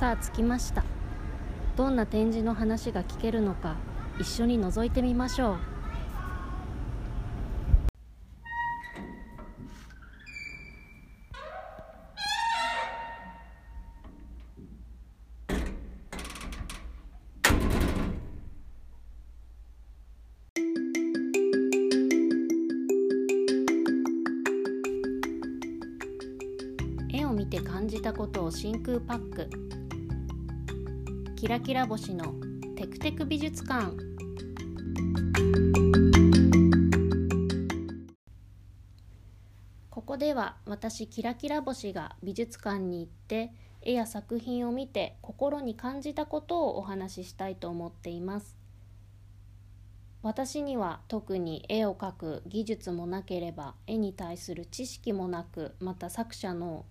さあ着きました。どんな展示の話が聞けるのか一緒に覗いてみましょう。絵を見て感じたことを真空パック。キラキラ星のテクテク美術館。ここでは私キラキラ星が美術館に行って絵や作品を見て心に感じたことをお話ししたいと思っています。私には特に絵を描く技術もなければ絵に対する知識もなくまた作者の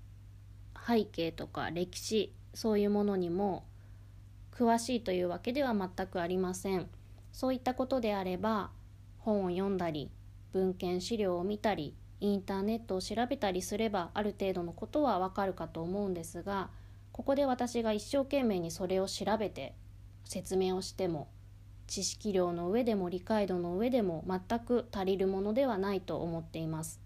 背景とか歴史そういうものにも詳しいというわけでは全くありません。そういったことであれば本を読んだり文献資料を見たりインターネットを調べたりすればある程度のことはわかるかと思うんですがここで私が一生懸命にそれを調べて説明をしても知識量の上でも理解度の上でも全く足りるものではないと思っています。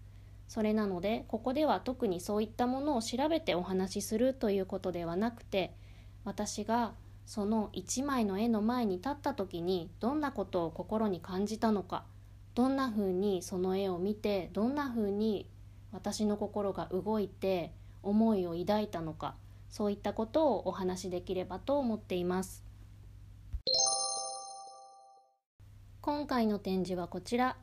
それなのでここでは特にそういったものを調べてお話しするということではなくて私がその一枚の絵の前に立った時にどんなことを心に感じたのかどんなふうにその絵を見てどんなふうに私の心が動いて思いを抱いたのかそういったことをお話しできればと思っています。今回の展示はこちら。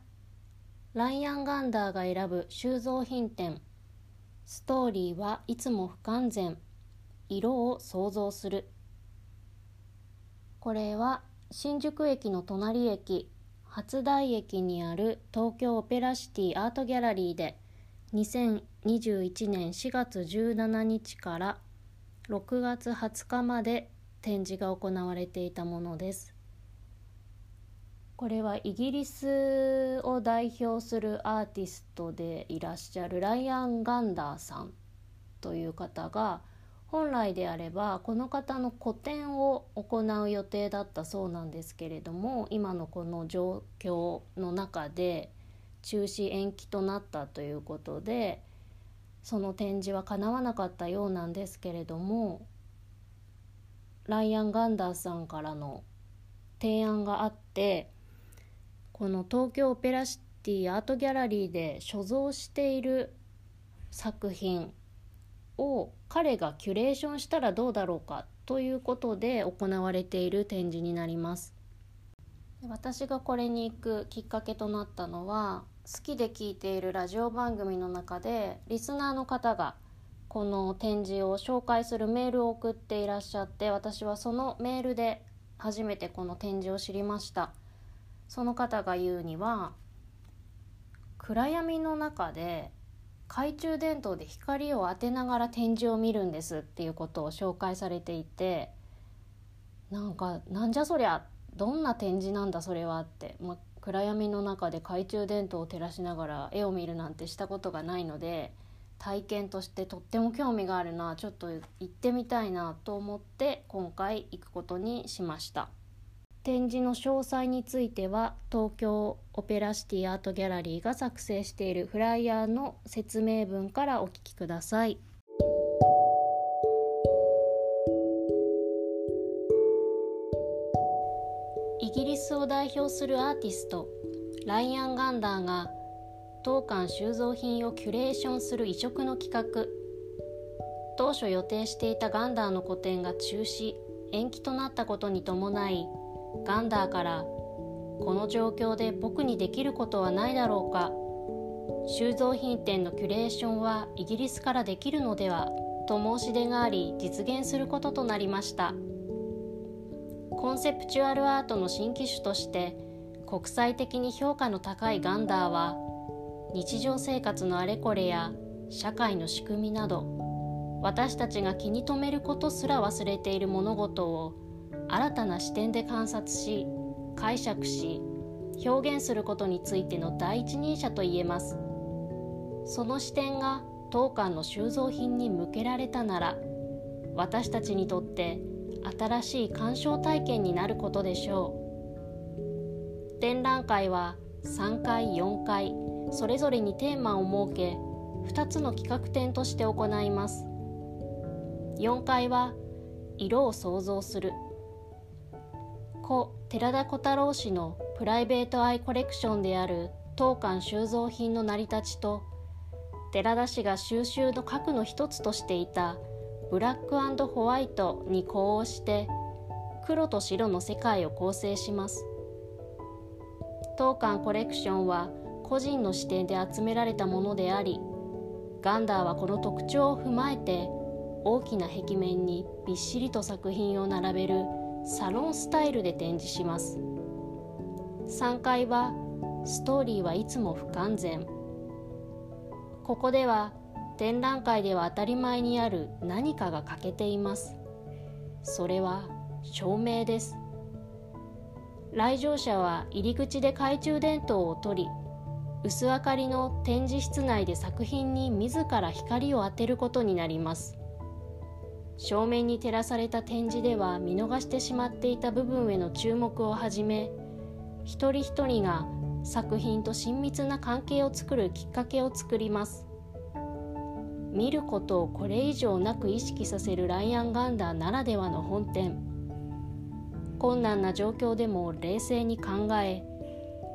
ライアン・ガンダーが選ぶ収蔵品展ストーリーはいつも不完全。色を想像する。これは新宿駅の隣駅初台駅にある東京オペラシティアートギャラリーで2021年4月17日から6月20日まで展示が行われていたものです。これはイギリスを代表するアーティストでいらっしゃるライアン・ガンダーさんという方が本来であればこの方の個展を行う予定だったそうなんですけれども今のこの状況の中で中止延期となったということでその展示はかなわなかったようなんですけれどもライアン・ガンダーさんからの提案があってこの東京オペラシティアートギャラリーで所蔵している作品を彼がキュレーションしたらどうだろうかということで行われている展示になります。私がこれに行くきっかけとなったのは好きで聞いているラジオ番組の中でリスナーの方がこの展示を紹介するメールを送っていらっしゃって私はそのメールで初めてこの展示を知りました。その方が言うには暗闇の中で懐中電灯で光を当てながら展示を見るんですっていうことを紹介されていてなんかなんじゃそりゃどんな展示なんだそれはって、ま、暗闇の中で懐中電灯を照らしながら絵を見るなんてしたことがないので体験としてとっても興味があるなちょっと行ってみたいなと思って今回行くことにしました。展示の詳細については東京オペラシティアートギャラリーが作成しているフライヤーの説明文からお聞きください。イギリスを代表するアーティストライアン・ガンダーが当館収蔵品をキュレーションする異色の企画当初予定していたガンダーの個展が中止延期となったことに伴いガンダーからこの状況で僕にできることはないだろうか。収蔵品店のキュレーションはイギリスからできるのではと申し出があり実現することとなりました。コンセプチュアルアートの新機種として国際的に評価の高いガンダーは日常生活のあれこれや社会の仕組みなど私たちが気に留めることすら忘れている物事を新たな視点で観察し解釈し表現することについての第一人者と言えます。その視点が当館の収蔵品に向けられたなら私たちにとって新しい鑑賞体験になることでしょう。展覧会は3回4回それぞれにテーマを設け2つの企画展として行います。4階は色を想像する。故寺田小太郎氏のプライベートアイコレクションである当館収蔵品の成り立ちと寺田氏が収集の核の一つとしていたブラックホワイトに呼応して黒と白の世界を構成します。当館コレクションは個人の視点で集められたものでありガンダーはこの特徴を踏まえて大きな壁面にびっしりと作品を並べるサロンスタイルで展示します。3階はストーリーはいつも不完全。ここでは展覧会では当たり前にある何かが欠けています。それは照明です。来場者は入り口で懐中電灯を取り薄明かりの展示室内で作品に自ら光を当てることになります。正面に照らされた展示では見逃してしまっていた部分への注目をはじめ一人一人が作品と親密な関係を作るきっかけを作ります。見ることをこれ以上なく意識させるライアン・ガンダーならではの本店。困難な状況でも冷静に考え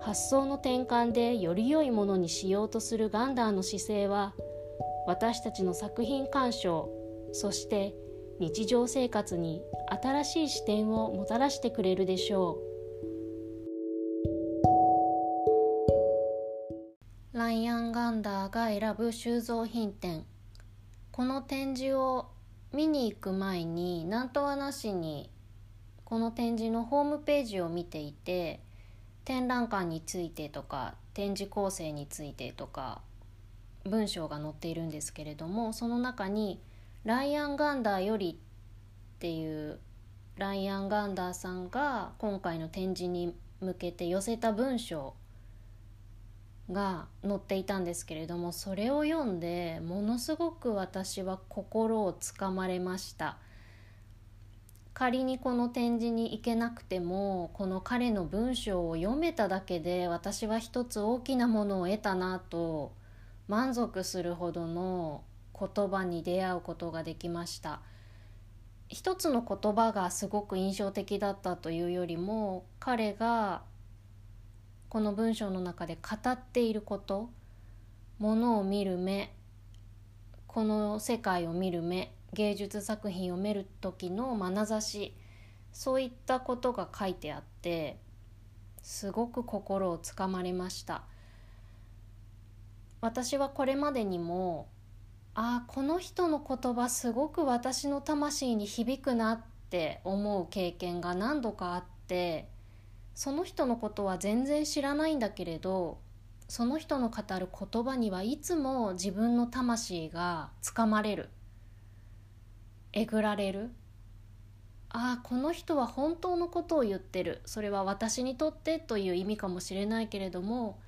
発想の転換でより良いものにしようとするガンダーの姿勢は私たちの作品鑑賞そして日常生活に新しい視点をもたらしてくれるでしょう。ライアン・ガンダーが選ぶ収蔵品展この展示を見に行く前に何とはなしにこの展示のホームページを見ていて展覧会についてとか展示構成についてとか文章が載っているんですけれどもその中に「ライアン・ガンダーより」っていうライアン・ガンダーさんが今回の展示に向けて寄せた文章が載っていたんですけれどもそれを読んでものすごく私は心をつかまれました。仮にこの展示に行けなくてもこの彼の文章を読めただけで私は一つ大きなものを得たなと満足するほどの言葉に出会うことができました。一つの言葉がすごく印象的だったというよりも彼がこの文章の中で語っていることものを見る目この世界を見る目芸術作品を見る時の眼差しそういったことが書いてあってすごく心をつかまれました。私はこれまでにもあこの人の言葉すごく私の魂に響くなって思う経験が何度かあってその人のことは全然知らないんだけれどその人の語る言葉にはいつも自分の魂がつかまれる。えぐられる。ああこの人は本当のことを言ってる。それは私にとってという意味かもしれないけれども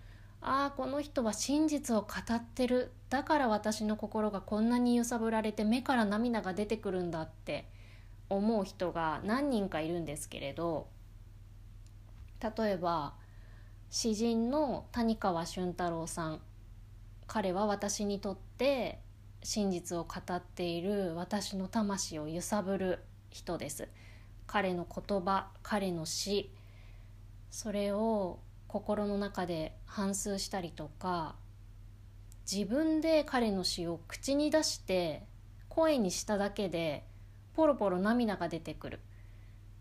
ああこの人は真実を語ってる。だから私の心がこんなに揺さぶられて目から涙が出てくるんだって思う人が何人かいるんですけれど例えば詩人の谷川俊太郎さん彼は私にとって真実を語っている私の魂を揺さぶる人です。彼の言葉彼の詩それを心の中で反芻したりとか自分で彼の詩を口に出して声にしただけでポロポロ涙が出てくる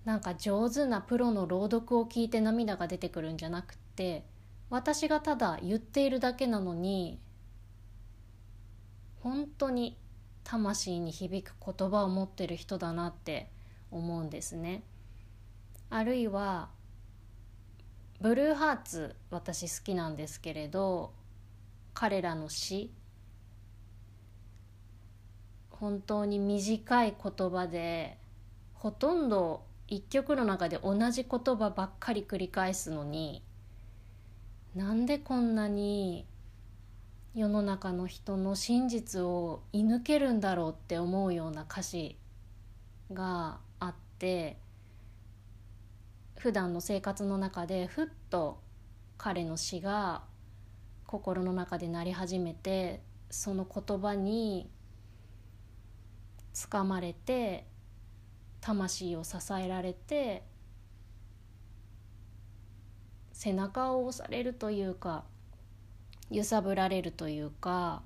なんか上手なプロの朗読を聞いて涙が出てくるんじゃなくて私がただ言っているだけなのに本当に魂に響く言葉を持ってる人だなって思うんですね。あるいはブルーハーツ私好きなんですけれど彼らの詩本当に短い言葉でほとんど一曲の中で同じ言葉ばっかり繰り返すのになんでこんなに世の中の人の真実を射抜けるんだろうって思うような歌詞があって普段の生活の中でふっと彼の詩が心の中で鳴り始めてその言葉につかまれて魂を支えられて背中を押されるというか揺さぶられるというか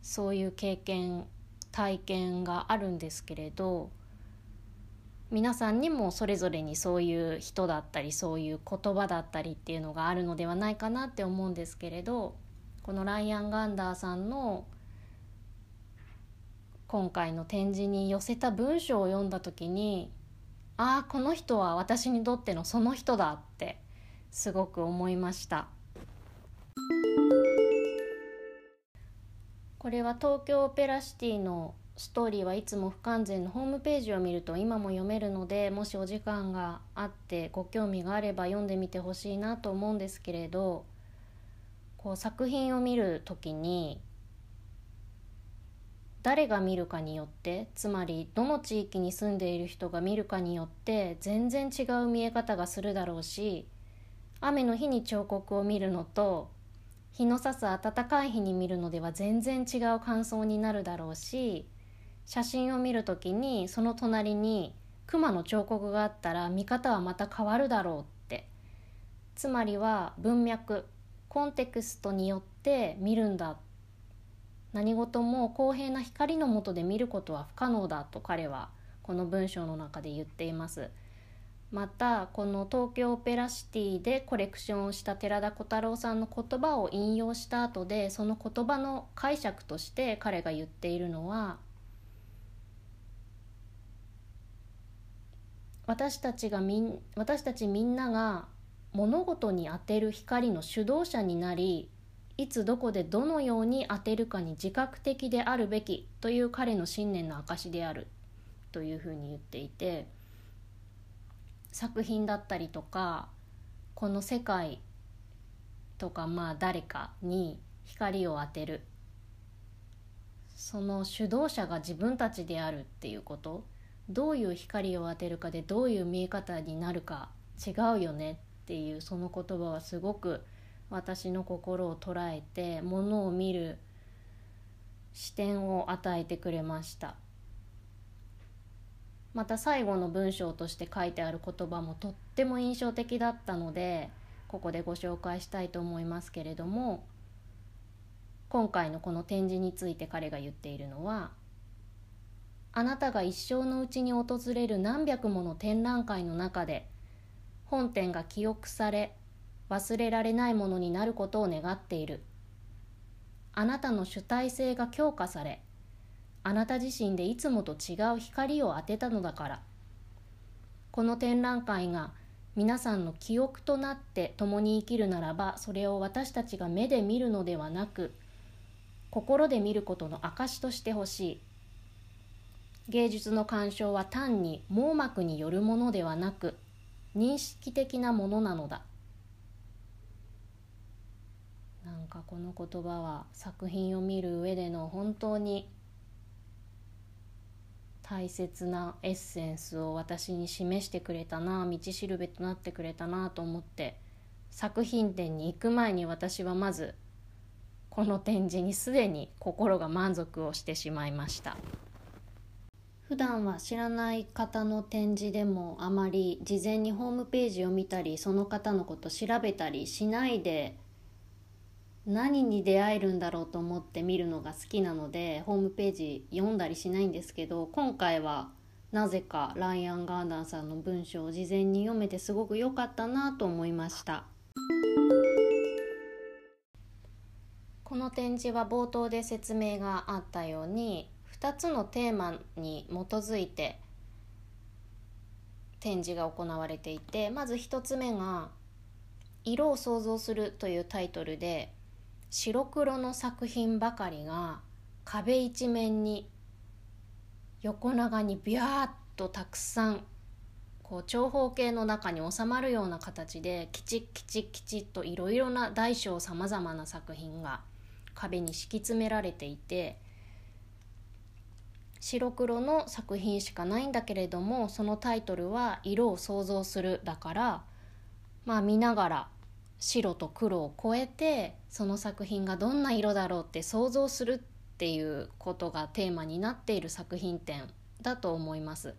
そういう経験体験があるんですけれど皆さんにもそれぞれにそういう人だったりそういう言葉だったりっていうのがあるのではないかなって思うんですけれどこのライアン・ガンダーさんの今回の展示に寄せた文章を読んだ時にああこの人は私にとってのその人だってすごく思いました。これは東京オペラシティのストーリーはいつも不完全のホームページを見ると今も読めるのでもしお時間があってご興味があれば読んでみてほしいなと思うんですけれどこう作品を見る時に誰が見るかによってつまりどの地域に住んでいる人が見るかによって全然違う見え方がするだろうし雨の日に彫刻を見るのと日の差す暖かい日に見るのでは全然違う感想になるだろうし写真を見る時にその隣に熊の彫刻があったら見方はまた変わるだろうって。つまりは文脈コンテクストによって見るんだ。何事も公平な光の下で見ることは不可能だと彼はこの文章の中で言っています。またこの東京オペラシティでコレクションをした寺田小太郎さんの言葉を引用した後でその言葉の解釈として彼が言っているのは私たちがみん私たちみんなが物事に当てる光の主導者になりいつどこでどのように当てるかに自覚的であるべきという彼の信念の証であるというふうに言っていて作品だったりとかこの世界とかまあ誰かに光を当てる。その主導者が自分たちであるっていうこと。どういう光を当てるかでどういう見え方になるか違うよねっていうその言葉はすごく私の心を捉えてものを見る視点を与えてくれました。また最後の文章として書いてある言葉もとっても印象的だったのでここでご紹介したいと思いますけれども今回のこの展示について彼が言っているのはあなたが一生のうちに訪れる何百もの展覧会の中で本展が記憶され忘れられないものになることを願っている。あなたの主体性が強化されあなた自身でいつもと違う光を当てたのだから。この展覧会が皆さんの記憶となって共に生きるならばそれを私たちが目で見るのではなく心で見ることの証としてほしい。芸術の鑑賞は単に網膜によるものではなく認識的なものなのだ。なんかこの言葉は作品を見る上での本当に大切なエッセンスを私に示してくれたな道しるべとなってくれたなと思って作品展に行く前に私はまずこの展示にすでに心が満足をしてしまいました。普段は知らない方の展示でもあまり事前にホームページを見たりその方のこと調べたりしないで何に出会えるんだろうと思って見るのが好きなのでホームページ読んだりしないんですけど今回はなぜかライアン・ガーダンさんの文章を事前に読めてすごく良かったなと思いました。この展示は冒頭で説明があったように2つのテーマに基づいて展示が行われていてまず1つ目が「色を想像する」というタイトルで白黒の作品ばかりが壁一面に横長にビャーッとたくさんこう長方形の中に収まるような形できちっきちっきちっといろいろな大小さまざまな作品が壁に敷き詰められていて白黒の作品しかないんだけれどもそのタイトルは「色を想像する」だからまあ見ながら白と黒を超えてその作品がどんな色だろうって想像するっていうことがテーマになっている作品展だと思います。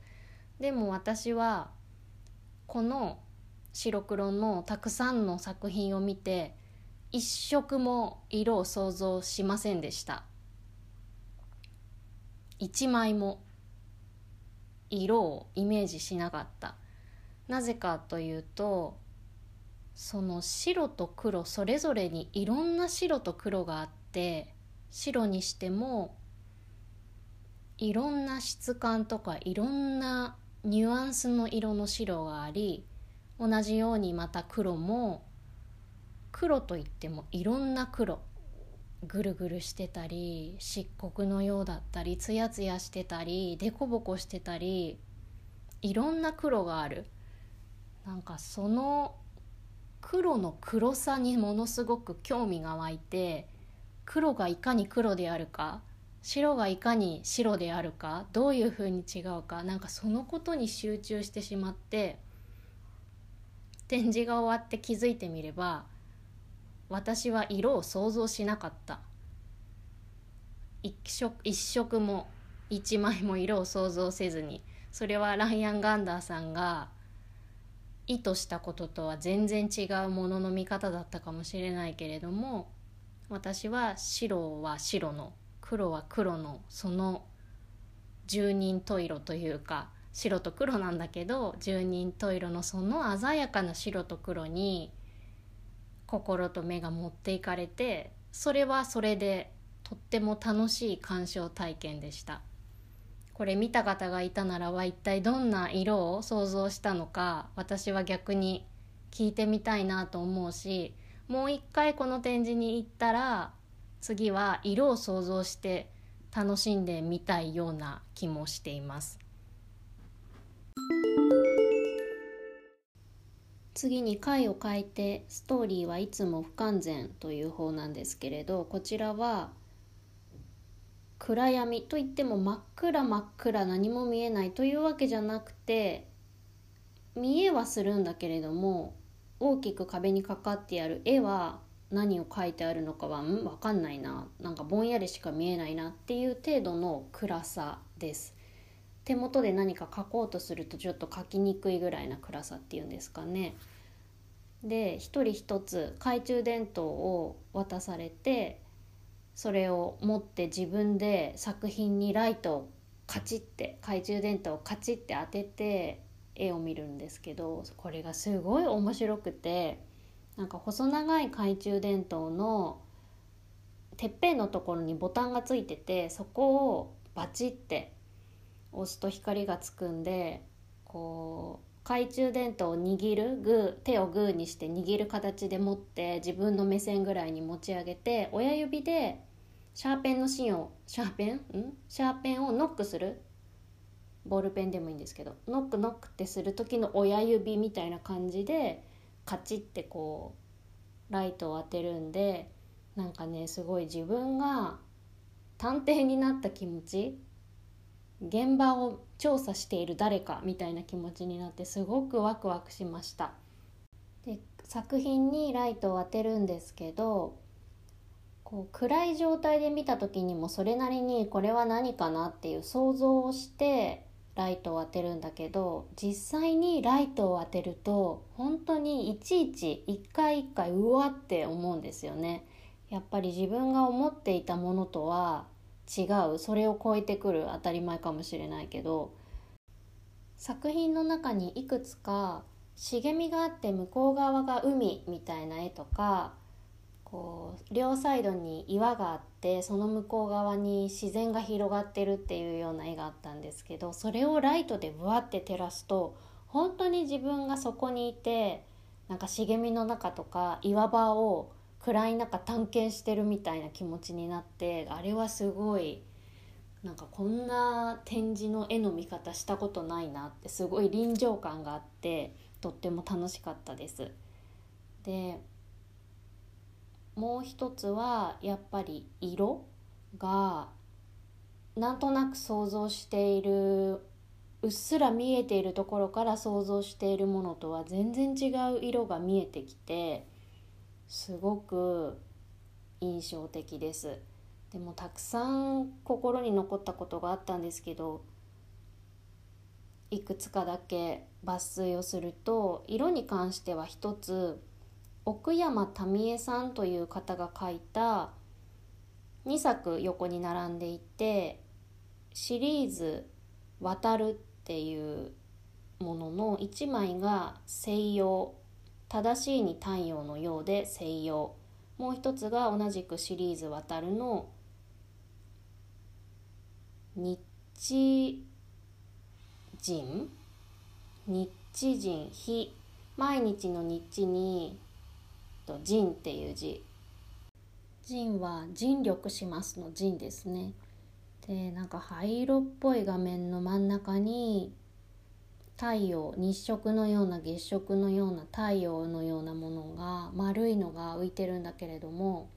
でも私はこの白黒のたくさんの作品を見て一色も色を想像しませんでした一枚も色をイメージしなかった。なぜかというとその白と黒それぞれにいろんな白と黒があって白にしてもいろんな質感とかいろんなニュアンスの色の白があり同じようにまた黒も黒といってもいろんな黒。ぐるぐるしてたり漆黒のようだったりツヤツヤしてたりデコボコしてたりいろんな黒がある。なんかその黒の黒さにものすごく興味が湧いて黒がいかに黒であるか白がいかに白であるかどういうふうに違うかなんかそのことに集中してしまって展示が終わって気づいてみれば私は色を想像しなかった。一色一色も一枚も色を想像せずに。それはライアン・ガンダーさんが意図したこととは全然違うものの見方だったかもしれないけれども私は白は白の黒は黒のその十人十色というか白と黒なんだけど十人十色のその鮮やかな白と黒に心と目が持っていかれてそれはそれでとっても楽しい鑑賞体験でした。これ見た方がいたならば一体どんな色を想像したのか私は逆に聞いてみたいなと思うしもう一回この展示に行ったら次は色を想像して楽しんでみたいような気もしています。次に回を変えてストーリーはいつも不完全という方なんですけれどこちらは暗闇といっても真っ暗真っ暗何も見えないというわけじゃなくて見えはするんだけれども大きく壁にかかってある絵は何を書いてあるのかはん分かんないな。なんかぼんやりしか見えないなっていう程度の暗さです。手元で何か書こうとするとちょっと書きにくいぐらいな暗さっていうんですかね。で一人一つ懐中電灯を渡されてそれを持って自分で作品にライトをカチッて懐中電灯をカチッて当てて絵を見るんですけどこれがすごい面白くてなんか細長い懐中電灯のてっぺんのところにボタンがついててそこをバチって押すと光がつくんでこう懐中電灯を握るグー手をグーにして握る形で持って自分の目線ぐらいに持ち上げて親指でシャーペンの芯をシャーペン？ん？シャーペンをノックする？ボールペンでもいいんですけどノックノックってする時の親指みたいな感じでカチッてこうライトを当てるんでなんかねすごい自分が探偵になった気持ち現場を調査している誰かみたいな気持ちになってすごくワクワクしましたで作品にライトを当てるんですけどこう暗い状態で見た時にもそれなりにこれは何かなっていう想像をしてライトを当てるんだけど実際にライトを当てると本当にいちいち一回一回うわって思うんですよね。やっぱり自分が思っていたものとは違う。それを超えてくる。当たり前かもしれないけど。作品の中にいくつか茂みがあって向こう側が海みたいな絵とかこう両サイドに岩があってその向こう側に自然が広がってるっていうような絵があったんですけどそれをライトでブワって照らすと本当に自分がそこにいてなんか茂みの中とか岩場を暗い中探検してるみたいな気持ちになってあれはすごいなんかこんな展示の絵の見方したことないなってすごい臨場感があってとっても楽しかったです。でもう一つはやっぱり色がなんとなく想像しているうっすら見えているところから想像しているものとは全然違う色が見えてきてすごく印象的です。でもたくさん心に残ったことがあったんですけどいくつかだけ抜粋をすると色に関しては一つ奥山民恵さんという方が書いた2作横に並んでいてシリーズ「渡る」っていうものの1枚が西洋正しいに太陽のようで西洋。もう一つが同じくシリーズ「渡る」の。日人。日人。日毎日の日に。人っていう字。人は尽力しますの人ですね。でなんか灰色っぽい画面の真ん中に太陽日食のような月食のような太陽のようなものが丸いのが浮いてるんだけれども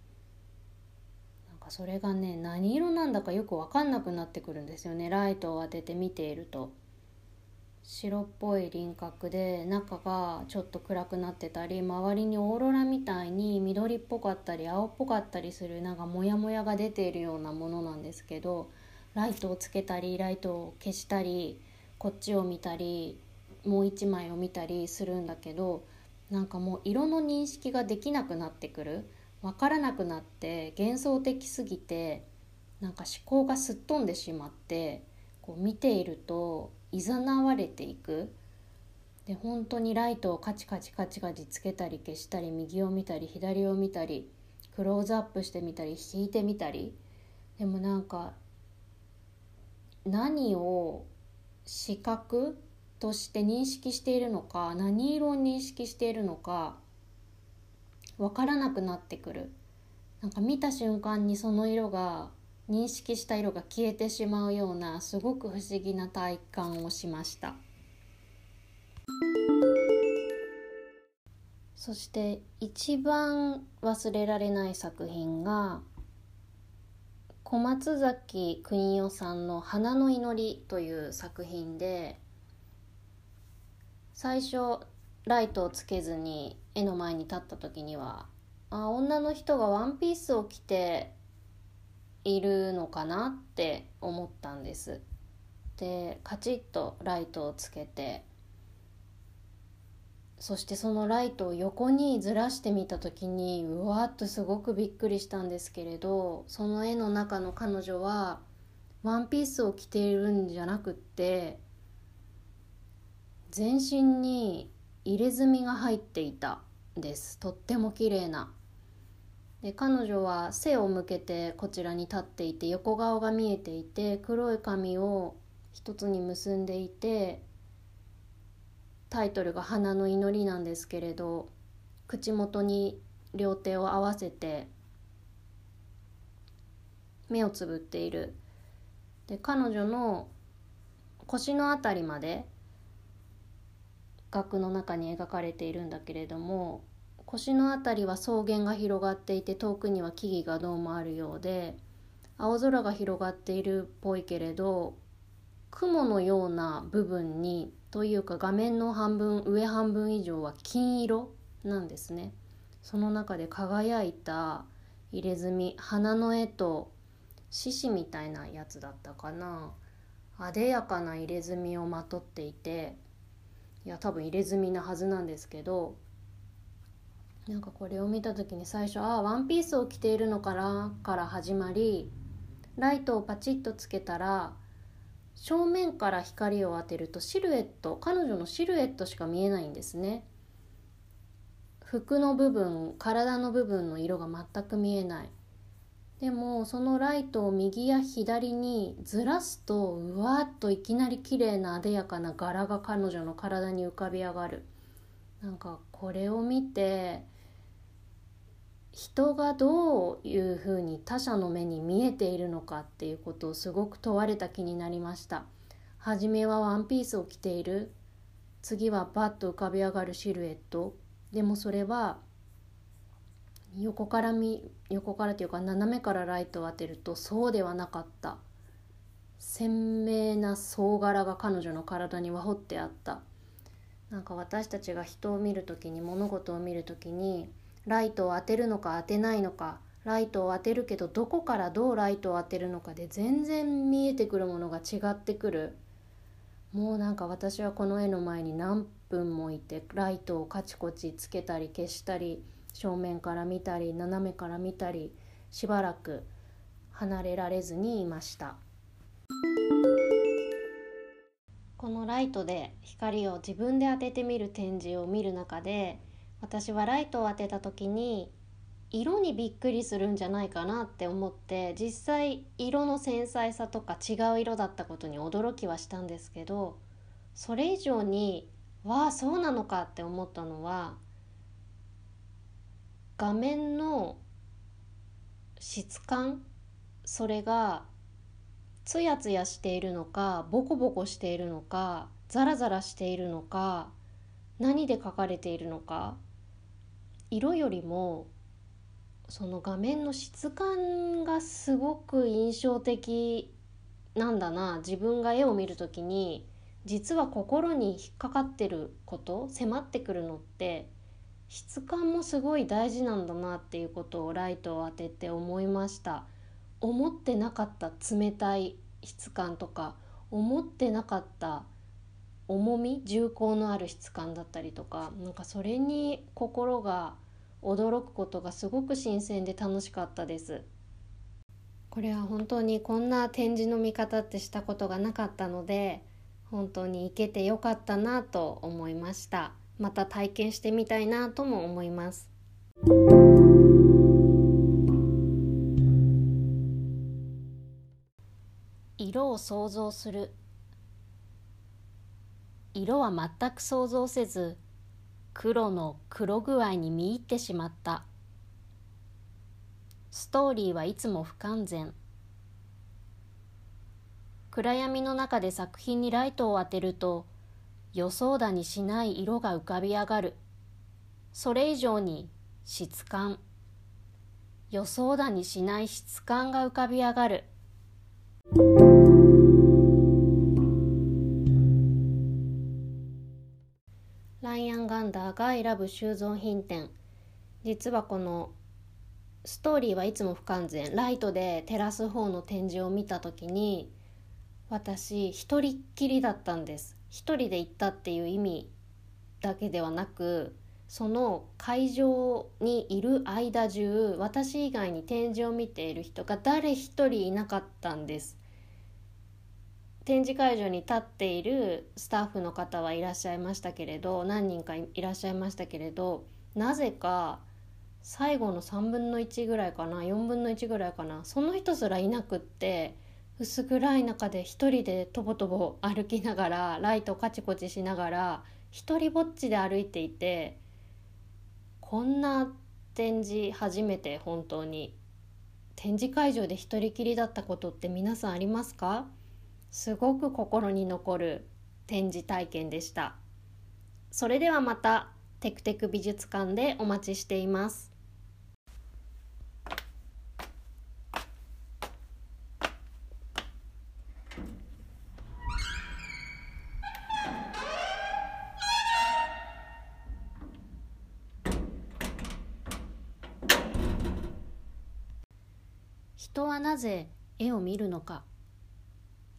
なんかそれがね何色なんだかよく分かんなくなってくるんですよねライトを当てて見ていると。白っぽい輪郭で中がちょっと暗くなってたり周りにオーロラみたいに緑っぽかったり青っぽかったりするなんかモヤモヤが出ているようなものなんですけどライトをつけたりライトを消したりこっちを見たりもう一枚を見たりするんだけどなんかもう色の認識ができなくなってくる。分からなくなって幻想的すぎてなんか思考がすっ飛んでしまってこう見ていると誘われていく。で本当にライトをカチカチカチカチつけたり消したり右を見たり左を見たりクローズアップしてみたり引いてみたり。でもなんか何を視覚として認識しているのか何色を認識しているのか分からなくなってくる。なんか見た瞬間にその色が認識した色が消えてしまうようなすごく不思議な体感をしました。そして一番忘れられない作品が小松崎邦夫さんの「花の祈り」という作品で最初ライトをつけずに絵の前に立った時にはあ女の人がワンピースを着ているのかなって思ったんです。でカチッとライトをつけてそしてそのライトを横にずらしてみた時にうわっとすごくびっくりしたんですけれどその絵の中の彼女はワンピースを着ているんじゃなくって全身に入れ墨が入っていたです。とっても綺麗な。で彼女は背を向けてこちらに立っていて横顔が見えていて黒い髪を一つに結んでいてタイトルが「花の祈り」なんですけれど口元に両手を合わせて目をつぶっている。で彼女の腰の辺りまで額の中に描かれているんだけれども腰の辺りは草原が広がっていて遠くには木々がどうもあるようで青空が広がっているっぽいけれど雲のような部分にというか画面の半分上半分以上は金色なんですね。その中で輝いた入れ墨花の絵と獅子みたいなやつだったかな。あでやかな入れ墨をまとっていていや多分入れ墨なはずなんですけどなんかこれを見た時に最初ああワンピースを着ているのかなから始まりライトをパチッとつけたら正面から光を当てるとシルエット彼女のシルエットしか見えないんですね。服の部分体の部分の色が全く見えない。でもそのライトを右や左にずらすとうわっといきなり綺麗な艶やかな柄が彼女の体に浮かび上がる。なんかこれを見て人がどういうふうに他者の目に見えているのかっていうことをすごく問われた気になりました。初めはワンピースを着ている。次はバッと浮かび上がるシルエット。でもそれは横から見横からというか斜めからライトを当てるとそうではなかった。鮮明な総柄が彼女の体には彫ってあった。なんか私たちが人を見る時に物事を見る時にライトを当てるのか当てないのかライトを当てるけどどこからどうライトを当てるのかで全然見えてくるものが違ってくる。もうなんか私はこの絵の前に何分もいてライトをカチコチつけたり消したり正面から見たり斜めから見たりしばらく離れられずにいました。このライトで光を自分で当ててみる展示を見る中で私はライトを当てた時に色にびっくりするんじゃないかなって思って実際色の繊細さとか違う色だったことに驚きはしたんですけどそれ以上にわあそうなのかって思ったのは画面の質感それがツヤツヤしているのかボコボコしているのかザラザラしているのか何で描かれているのか色よりもその画面の質感がすごく印象的なんだな。自分が絵を見る時に実は心に引っかかってること迫ってくるのって質感もすごい大事なんだなっていうことをライトを当てて思いました。思ってなかった冷たい質感とか思ってなかった重み重厚のある質感だったりとかなんかそれに心が驚くことがすごく新鮮で楽しかったです。これは本当にこんな展示の見方ってしたことがなかったので本当に行けてよかったなと思いました。また体験してみたいなとも思います。色を想像する。色は全く想像せず黒の黒具合に見入ってしまった。ストーリーはいつも不完全。暗闇の中で作品にライトを当てると予想だにしない色が浮かび上がる。それ以上に質感。予想だにしない質感が浮かび上がる。ンダーが選ぶ収蔵品店。実はこのストーリーはいつも不完全。ライトで照らす方の展示を見た時に私一人っきりだったんです。一人で行ったっていう意味だけではなくその会場にいる間中私以外に展示を見ている人が誰一人いなかったんです。展示会場に立っているスタッフの方はいらっしゃいましたけれど何人かいらっしゃいましたけれどなぜか最後の3分の1ぐらいかな4分の1ぐらいかなその人すらいなくって薄暗い中で一人でとぼとぼ歩きながらライトカチコチしながら一人ぼっちで歩いていてこんな展示初めて本当に。展示会場で一人きりだったことって皆さんありますか？すごく心に残る展示体験でした。それではまたテクテク美術館でお待ちしています。人はなぜ絵を見るのか。